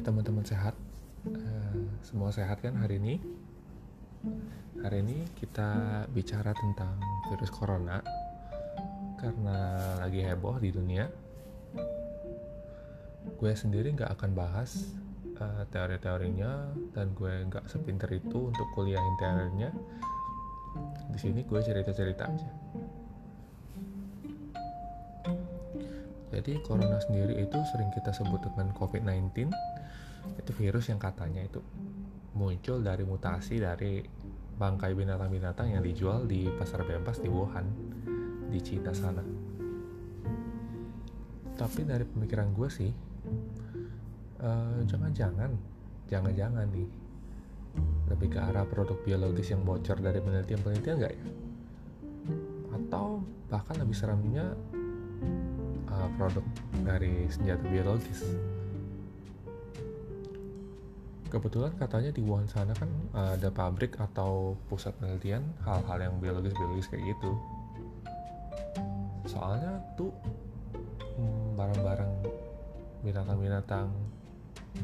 Teman-teman sehat, uh, semua sehat kan hari ini? Hari ini kita bicara tentang virus corona karena lagi heboh di dunia. Gue sendiri nggak akan bahas uh, teori-teorinya dan gue nggak sepinter itu untuk kuliahin teorinya. Di sini gue cerita-cerita aja. Jadi corona sendiri itu sering kita sebut dengan COVID-19. Itu virus yang katanya itu muncul dari mutasi dari bangkai binatang-binatang yang dijual di pasar bebas di Wuhan, di Cina sana. Tapi dari pemikiran gue sih, uh, jangan-jangan, jangan-jangan nih, lebih ke arah produk biologis yang bocor dari penelitian-penelitian nggak ya? Atau bahkan lebih seramnya uh, produk dari senjata biologis. Kebetulan katanya di Wuhan sana kan uh, ada pabrik atau pusat penelitian hal-hal yang biologis-biologis kayak gitu. Soalnya tuh hmm, barang-barang binatang-binatang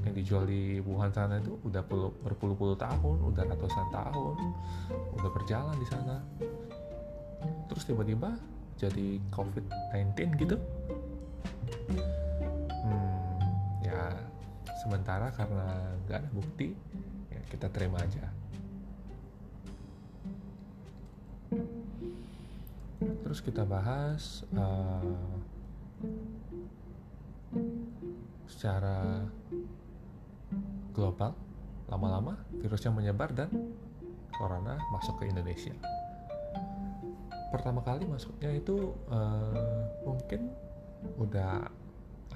yang dijual di Wuhan sana itu udah berpuluh-puluh tahun, udah ratusan tahun, udah berjalan di sana. Terus tiba-tiba jadi COVID-19 gitu sementara karena nggak ada bukti ya kita terima aja. Terus kita bahas uh, secara global lama-lama virusnya menyebar dan corona masuk ke Indonesia. Pertama kali masuknya itu uh, mungkin udah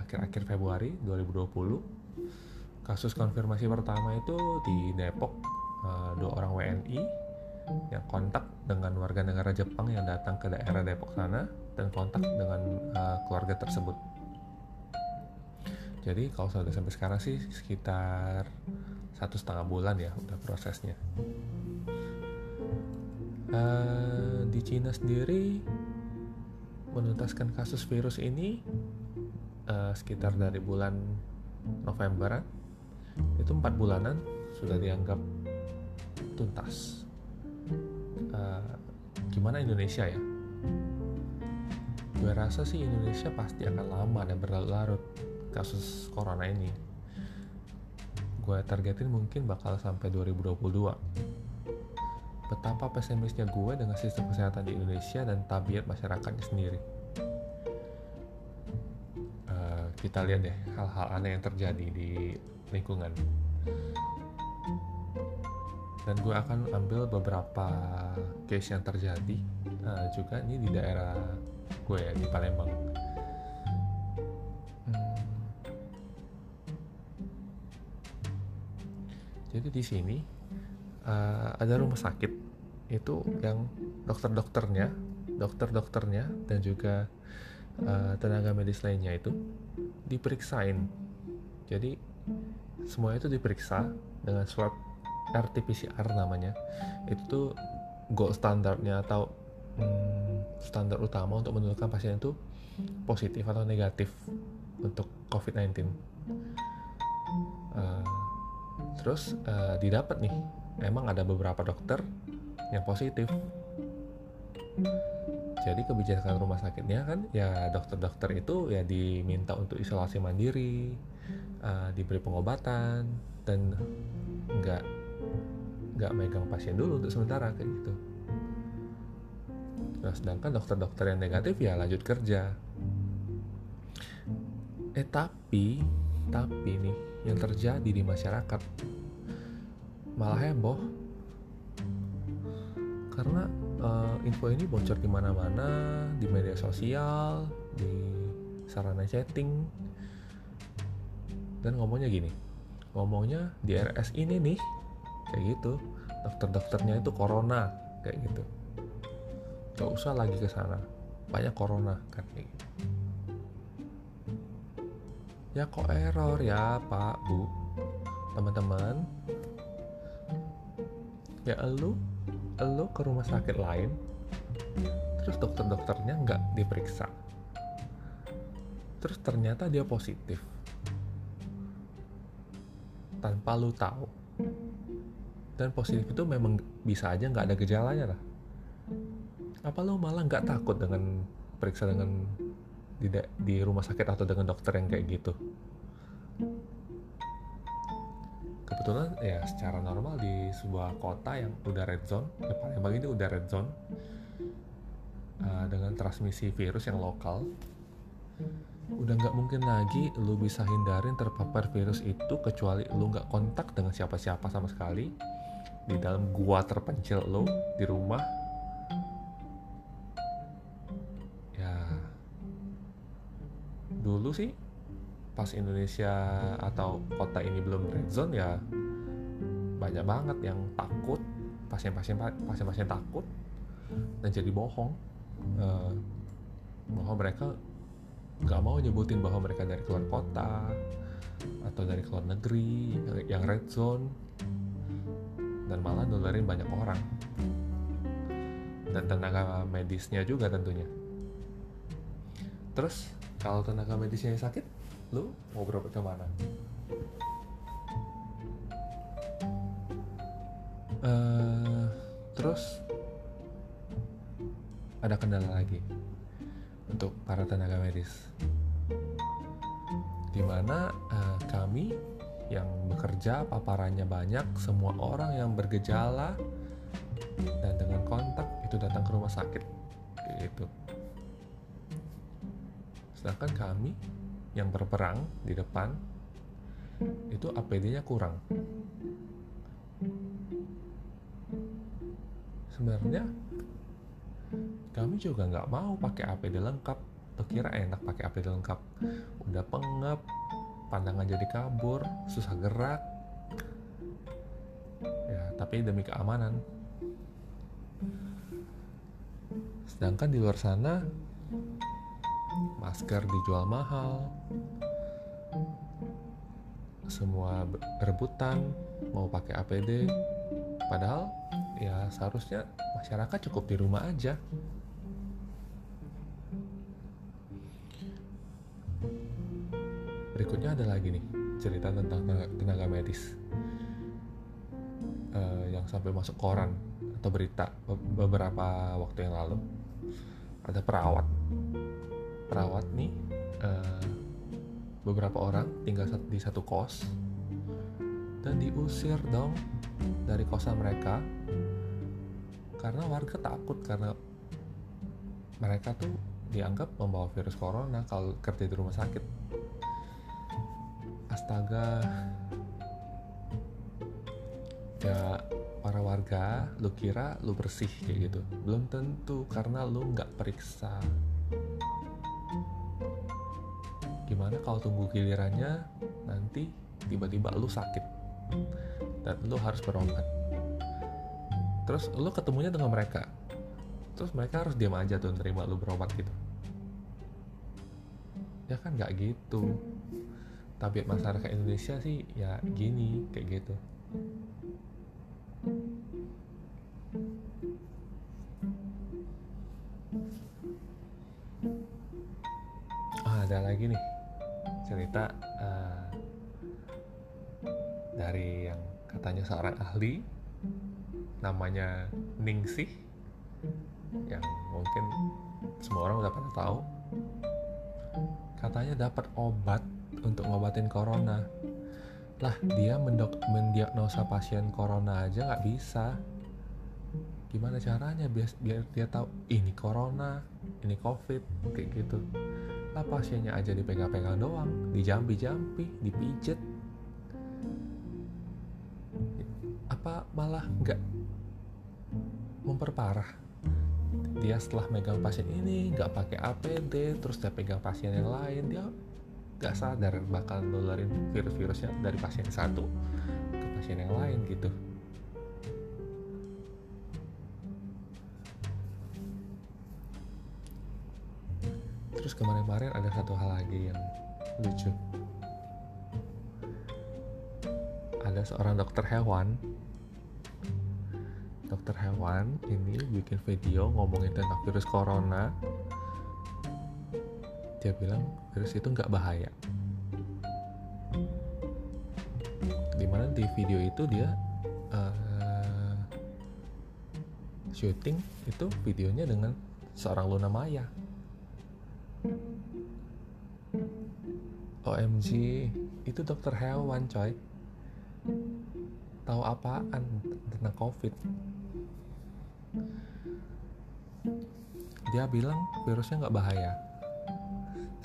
akhir-akhir Februari 2020 kasus konfirmasi pertama itu di Depok. Uh, dua orang WNI yang kontak dengan warga negara Jepang yang datang ke daerah Depok sana dan kontak dengan uh, keluarga tersebut. Jadi kalau sudah sampai sekarang sih sekitar satu setengah bulan ya udah prosesnya. Uh, di Cina sendiri menuntaskan kasus virus ini uh, sekitar dari bulan November itu empat bulanan sudah dianggap tuntas. Uh, gimana Indonesia ya? Gue rasa sih Indonesia pasti akan lama dan berlarut kasus corona ini. Gue targetin mungkin bakal sampai 2022 betapa pesimisnya gue dengan sistem kesehatan di Indonesia dan tabiat masyarakatnya sendiri. Kita lihat deh hal-hal aneh yang terjadi di lingkungan. Dan gue akan ambil beberapa case yang terjadi uh, juga ini di daerah gue ya di Palembang. Hmm. Jadi di sini uh, ada rumah sakit itu yang dokter-dokternya, dokter-dokternya dan juga uh, tenaga medis lainnya itu diperiksain. Jadi semua itu diperiksa dengan swab RT-PCR namanya. Itu tuh gold standarnya atau hmm, standar utama untuk menentukan pasien itu positif atau negatif untuk COVID-19. Uh, terus uh, didapat nih memang ada beberapa dokter yang positif jadi kebijakan rumah sakitnya kan ya dokter-dokter itu ya diminta untuk isolasi mandiri uh, diberi pengobatan dan nggak nggak megang pasien dulu untuk sementara kayak gitu. Nah sedangkan dokter-dokter yang negatif ya lanjut kerja. Eh tapi tapi nih yang terjadi di masyarakat malah heboh. Karena uh, info ini bocor di mana-mana di media sosial di sarana chatting. Dan ngomongnya gini ngomongnya di RS ini nih kayak gitu. Dokter-dokternya itu corona kayak gitu. Gak usah lagi ke sana banyak corona kan kayak gitu. Ya kok error? Ya pak bu. Teman-teman ya elu elu ke rumah sakit lain terus dokter-dokternya nggak diperiksa. Terus ternyata dia positif. Tanpa lu tahu. Dan positif itu memang bisa aja nggak ada gejalanya lah. Apa lu malah nggak takut dengan periksa dengan di, di rumah sakit atau dengan dokter yang kayak gitu kebetulan ya secara normal di sebuah kota yang udah red zone ya paling ini udah red zone uh, dengan transmisi virus yang lokal udah nggak mungkin lagi lu bisa hindarin terpapar virus itu kecuali lu nggak kontak dengan siapa-siapa sama sekali di dalam gua terpencil lu di rumah. Ya. Dulu sih pas Indonesia atau kota ini belum red zone ya banyak banget yang takut pasien-pasien pasien-pasien takut dan jadi bohong. Uh, bahwa mereka nggak mau nyebutin bahwa mereka dari keluar kota atau dari keluar negeri yang red zone dan malah nularin banyak orang. Dan tenaga medisnya juga tentunya. Terus kalau tenaga medisnya sakit lu mau berobat ke mana uh, terus? Ada kendala lagi untuk para tenaga medis. Di mana uh, kami yang bekerja paparannya banyak semua orang yang bergejala dan dengan kontak itu datang ke rumah sakit gitu. Sedangkan kami yang berperang di depan itu APD-nya kurang. Sebenarnya kami juga nggak mau pakai APD lengkap. Tuh kira enak pakai APD lengkap. Udah pengep pandangan jadi kabur susah gerak. Ya tapi demi keamanan. Sedangkan di luar sana masker dijual mahal. Semua rebutan mau pakai APD padahal ya seharusnya masyarakat cukup di rumah aja. Berikutnya ada lagi nih cerita tentang tenaga, medis. Uh, yang sampai masuk koran atau berita beberapa waktu yang lalu. Ada perawat perawat nih uh, beberapa orang tinggal di satu kos dan diusir dong dari kosan mereka karena warga takut karena mereka tuh dianggap membawa virus corona kalau kerja di rumah sakit. Astaga. Ya para warga lu kira lu bersih kayak gitu? Belum tentu karena lu nggak periksa gimana kalau tunggu gilirannya nanti tiba-tiba lu sakit? Dan lu harus berobat. Terus lu ketemunya dengan mereka. Terus mereka harus diam aja tuh nerima lu berobat gitu. Ya kan nggak gitu. Tabiat masyarakat Indonesia sih ya gini kayak gitu cerita uh, dari yang katanya seorang ahli namanya Ningsih yang mungkin semua orang udah pernah tahu. Katanya dapat obat untuk ngobatin corona. Lah dia mendiagnosa pasien corona aja nggak bisa gimana caranya biar, biar dia tahu ini corona ini covid kayak gitu. Lah pasiennya aja dipegang-pegang doang dijampi-jampi dipijet. Apa malah nggak memperparah? Dia setelah megang pasien ini nggak pakai APD terus dia pegang pasien yang lain dia gak sadar bakal nularin virus-virusnya dari pasien satu ke pasien yang lain gitu kemarin-kemarin ada satu hal lagi yang lucu. Ada seorang dokter hewan. Dokter hewan ini bikin video ngomongin tentang virus corona. Dia bilang virus itu nggak bahaya. Di mana di video itu dia uh, syuting itu videonya dengan seorang Luna Maya OMG itu dokter hewan coy. Tahu apaan tentang covid? Dia bilang virusnya nggak bahaya.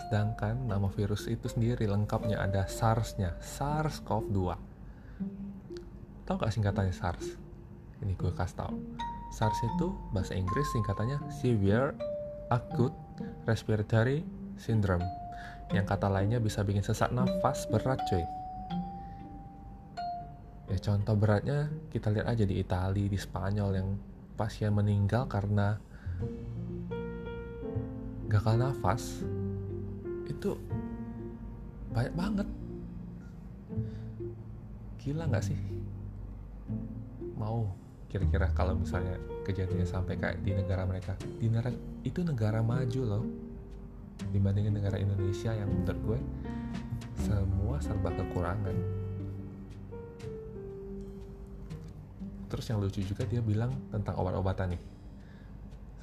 Sedangkan nama virus itu sendiri lengkapnya ada SARS-nya SARS-CoV-2 tahu gak singkatannya SARS? Ini gue kasih tau SARS itu bahasa Inggris singkatannya Severe Acute Respiratory Syndrome yang kata lainnya bisa bikin sesak nafas berat coy ya contoh beratnya kita lihat aja di Italia di Spanyol yang pasien meninggal karena gagal nafas itu banyak banget. Gila nggak sih? Mau kira-kira kalau misalnya kejadiannya sampai kayak di negara mereka. Di negara itu negara maju loh dibandingin negara Indonesia yang menurut gue semua serba kekurangan. Terus yang lucu juga dia bilang tentang obat-obatan nih.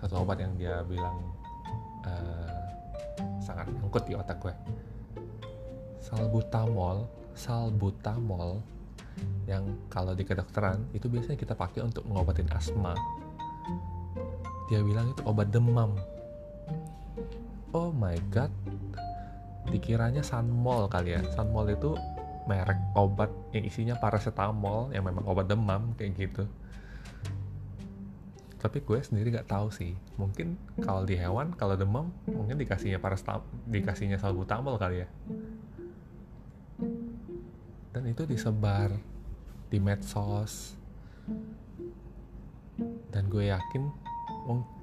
Satu obat yang dia bilang uh, sangat nyangkut di otak gue. Salbutamol salbutamol yang kalau di kedokteran itu biasanya kita pakai untuk mengobatin asma. Dia bilang itu obat demam oh my god. Dikiranya Sunmol kali ya. Sunmol itu merek obat yang isinya paracetamol yang memang obat demam kayak gitu. Tapi gue sendiri gak tahu sih. Mungkin kalau di hewan kalau demam mungkin dikasihnya paracetamol dikasihnya salbutamol kali ya. Dan itu disebar di medsos. Dan gue yakin mungkin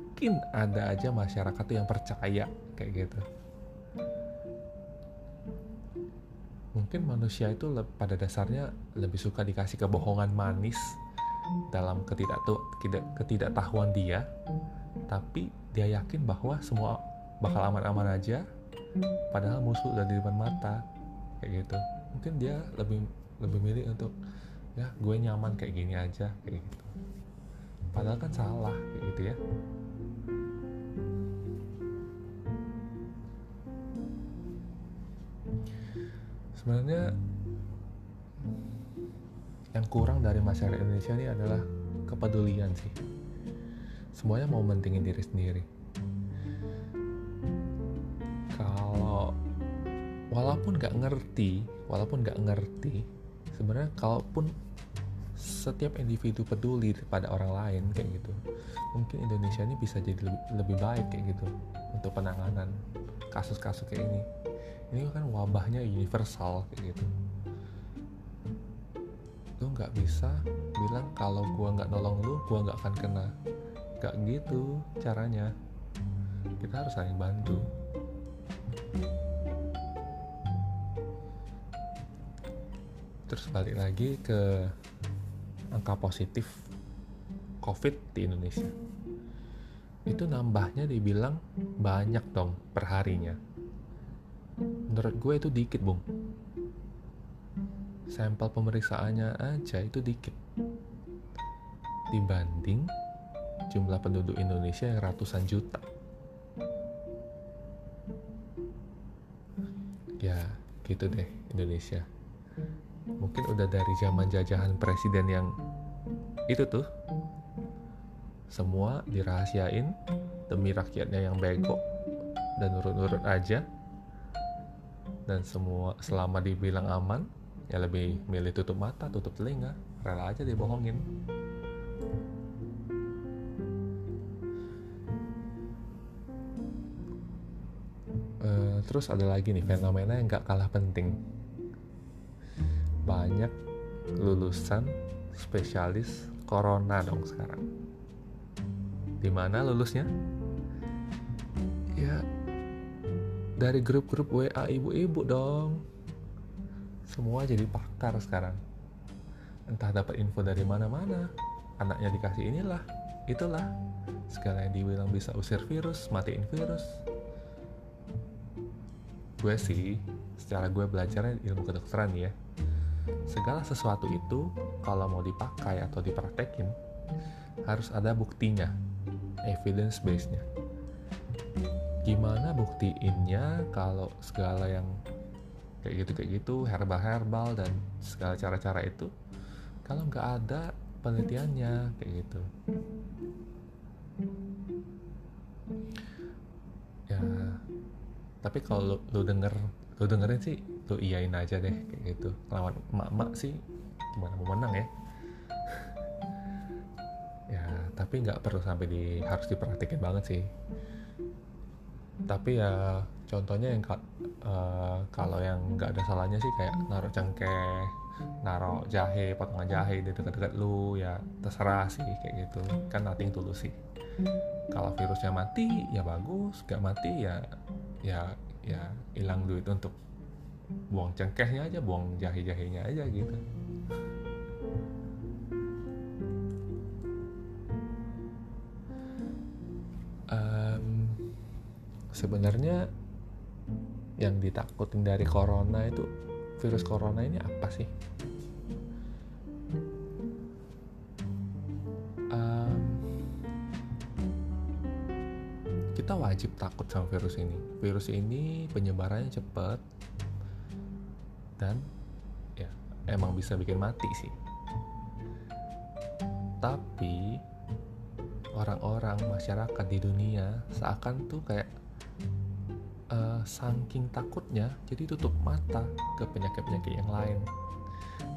ada aja masyarakat tuh yang percaya kayak gitu. Mungkin manusia itu pada dasarnya lebih suka dikasih kebohongan manis dalam ketidak ketidaktahuan dia. Tapi dia yakin bahwa semua bakal aman-aman aja padahal musuh udah di depan mata kayak gitu. Mungkin dia lebih lebih milih untuk ya gue nyaman kayak gini aja kayak gitu. Padahal kan salah kayak gitu ya sebenarnya yang kurang dari masyarakat Indonesia ini adalah kepedulian sih. Semuanya mau mentingin diri sendiri. Kalau walaupun nggak ngerti walaupun nggak ngerti sebenarnya kalaupun setiap individu peduli pada orang lain kayak gitu mungkin Indonesia ini bisa jadi lebih, lebih baik kayak gitu untuk penanganan kasus-kasus kayak ini ini kan wabahnya universal kayak gitu. Lu nggak bisa bilang kalau gua nggak nolong lu gua nggak akan kena. Nggak gitu caranya. Kita harus saling bantu. Terus balik lagi ke angka positif covid di Indonesia. Itu nambahnya dibilang banyak dong perharinya menurut gue itu dikit bung. Sampel pemeriksaannya aja itu dikit. Dibanding jumlah penduduk Indonesia yang ratusan juta. Ya gitu deh Indonesia. Mungkin udah dari zaman jajahan presiden yang itu tuh. Semua dirahasiain demi rakyatnya yang bego dan nurut-nurut aja dan semua selama dibilang aman ya lebih milih tutup mata tutup telinga. Rela aja dibohongin. Uh, terus ada lagi nih fenomena yang gak kalah penting. Banyak lulusan spesialis corona dong sekarang. Di mana lulusnya? Ya dari grup-grup WA ibu-ibu dong. Semua jadi pakar sekarang. Entah dapat info dari mana-mana. Anaknya dikasih inilah itulah. Segala yang dibilang bisa usir virus matiin virus. Gue sih secara gue belajarnya ilmu kedokteran ya. Segala sesuatu itu kalau mau dipakai atau dipraktekin harus ada buktinya. Evidence base nya gimana buktiinnya kalau segala yang kayak gitu kayak gitu herbal herbal dan segala cara-cara itu kalau nggak ada penelitiannya kayak gitu? Ya tapi kalau lu, lu denger lu dengerin sih lu iyain aja deh kayak gitu. Lawan emak-emak sih gimana mau menang ya? Ya tapi nggak perlu sampai di harus diperhatikan banget sih tapi ya contohnya yang uh, kalau yang nggak ada salahnya sih kayak naruh cengkeh naruh jahe potongan jahe di dekat-dekat lu ya terserah sih kayak gitu. Kan nating tulus sih. Kalau virusnya mati ya bagus. Gak mati ya ya ya hilang duit untuk buang cengkehnya aja buang jahe jahenya aja gitu sebenarnya yang ditakutin dari corona itu virus corona ini apa sih kita wajib takut sama virus ini. Virus ini penyebarannya cepat dan ya emang bisa bikin mati sih. Tapi orang-orang masyarakat di dunia seakan tuh kayak uh, saking takutnya jadi tutup mata ke penyakit-penyakit yang lain.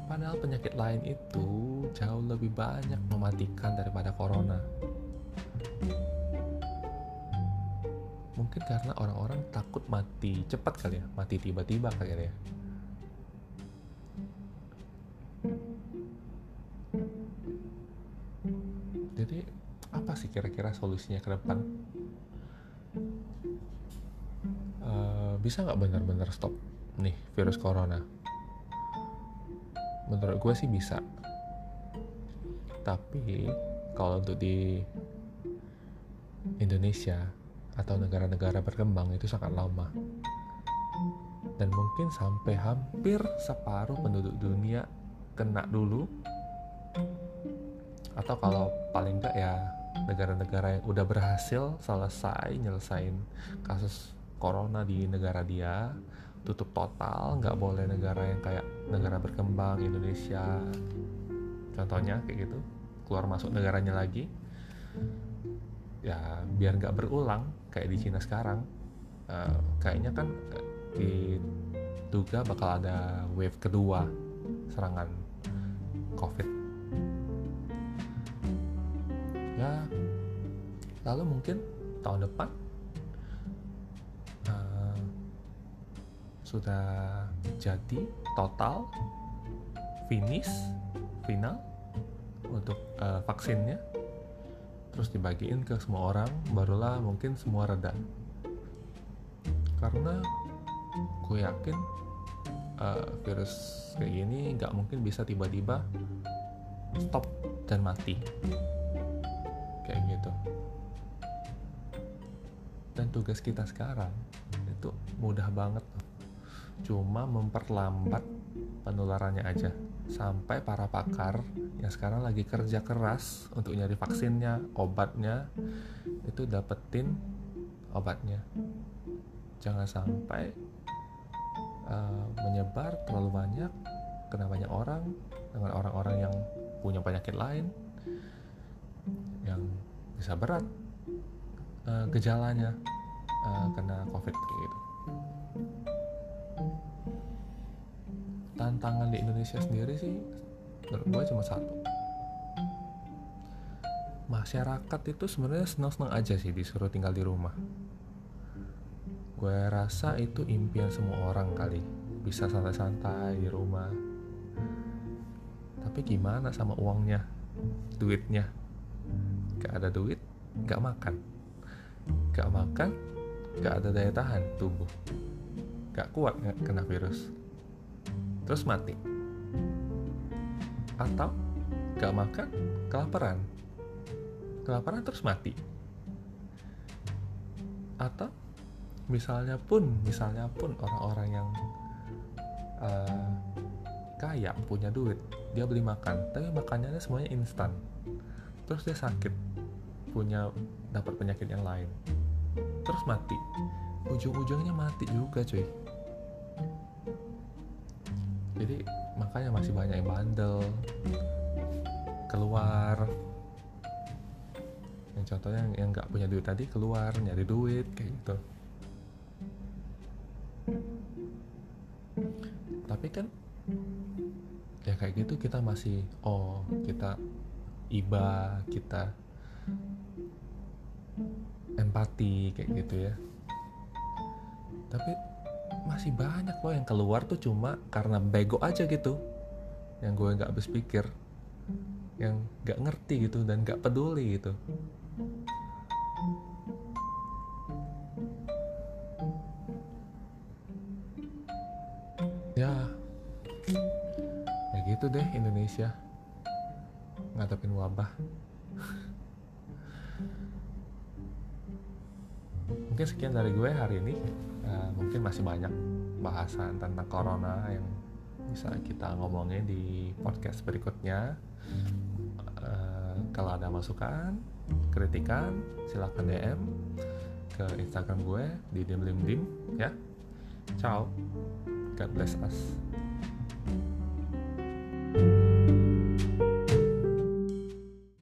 Padahal penyakit lain itu jauh lebih banyak mematikan daripada corona. Mungkin karena orang-orang takut mati cepat kali ya mati tiba-tiba kali ya. Jadi apa sih kira-kira solusinya ke depan bisa nggak benar-benar stop nih virus corona? Menurut gue sih bisa. Tapi kalau untuk di Indonesia atau negara-negara berkembang itu sangat lama. Dan mungkin sampai hampir separuh penduduk dunia kena dulu. Atau kalau paling enggak ya negara-negara yang udah berhasil selesai nyelesain kasus corona di negara dia tutup total nggak boleh negara yang kayak negara berkembang Indonesia. Contohnya kayak gitu keluar masuk negaranya lagi. Ya biar nggak berulang kayak di Cina sekarang. Uh, kayaknya kan diduga bakal ada wave kedua serangan COVID. Ya lalu mungkin tahun depan sudah jadi total finish final untuk uh, vaksinnya. Terus dibagiin ke semua orang barulah mungkin semua reda. Karena gue yakin uh, virus kayak gini nggak mungkin bisa tiba-tiba stop dan mati. Kayak gitu. Dan tugas kita sekarang itu mudah banget cuma memperlambat penularannya aja sampai para pakar yang sekarang lagi kerja keras untuk nyari vaksinnya, obatnya, itu dapetin obatnya. Jangan sampai uh, menyebar terlalu banyak kena banyak orang dengan orang-orang yang punya penyakit lain yang bisa berat uh, gejalanya uh, kena covid gitu. Tantangan di Indonesia sendiri sih menurut gue cuma satu. Masyarakat itu sebenarnya senang-senang aja sih disuruh tinggal di rumah. Gue rasa itu impian semua orang kali bisa santai-santai di rumah. Tapi gimana sama uangnya duitnya? Gak ada duit gak makan. Gak makan gak ada daya tahan tubuh gak kuat gak kena virus terus mati. Atau gak makan kelaparan. Kelaparan terus mati. Atau misalnya pun misalnya pun orang-orang yang uh, kaya punya duit dia beli makan tapi makannya semuanya instan. Terus dia sakit punya dapat penyakit yang lain. Terus mati. Ujung-ujungnya mati juga cuy jadi makanya masih banyak yang bandel. Keluar. Yang contohnya yang nggak punya duit tadi keluar nyari duit kayak gitu. Tapi kan ya kayak gitu kita masih oh kita iba kita empati kayak gitu ya. Tapi masih banyak loh yang keluar tuh cuma karena bego aja gitu. Yang gue nggak habis pikir. Yang nggak ngerti gitu dan nggak peduli gitu. Ya. Ya gitu deh Indonesia. Ngadepin wabah. Mungkin sekian dari gue hari ini uh, mungkin masih banyak bahasan tentang corona yang bisa kita ngomongin di podcast berikutnya. Uh, kalau ada masukan kritikan silahkan DM ke Instagram gue di dim dim dim ya. Ciao. God bless us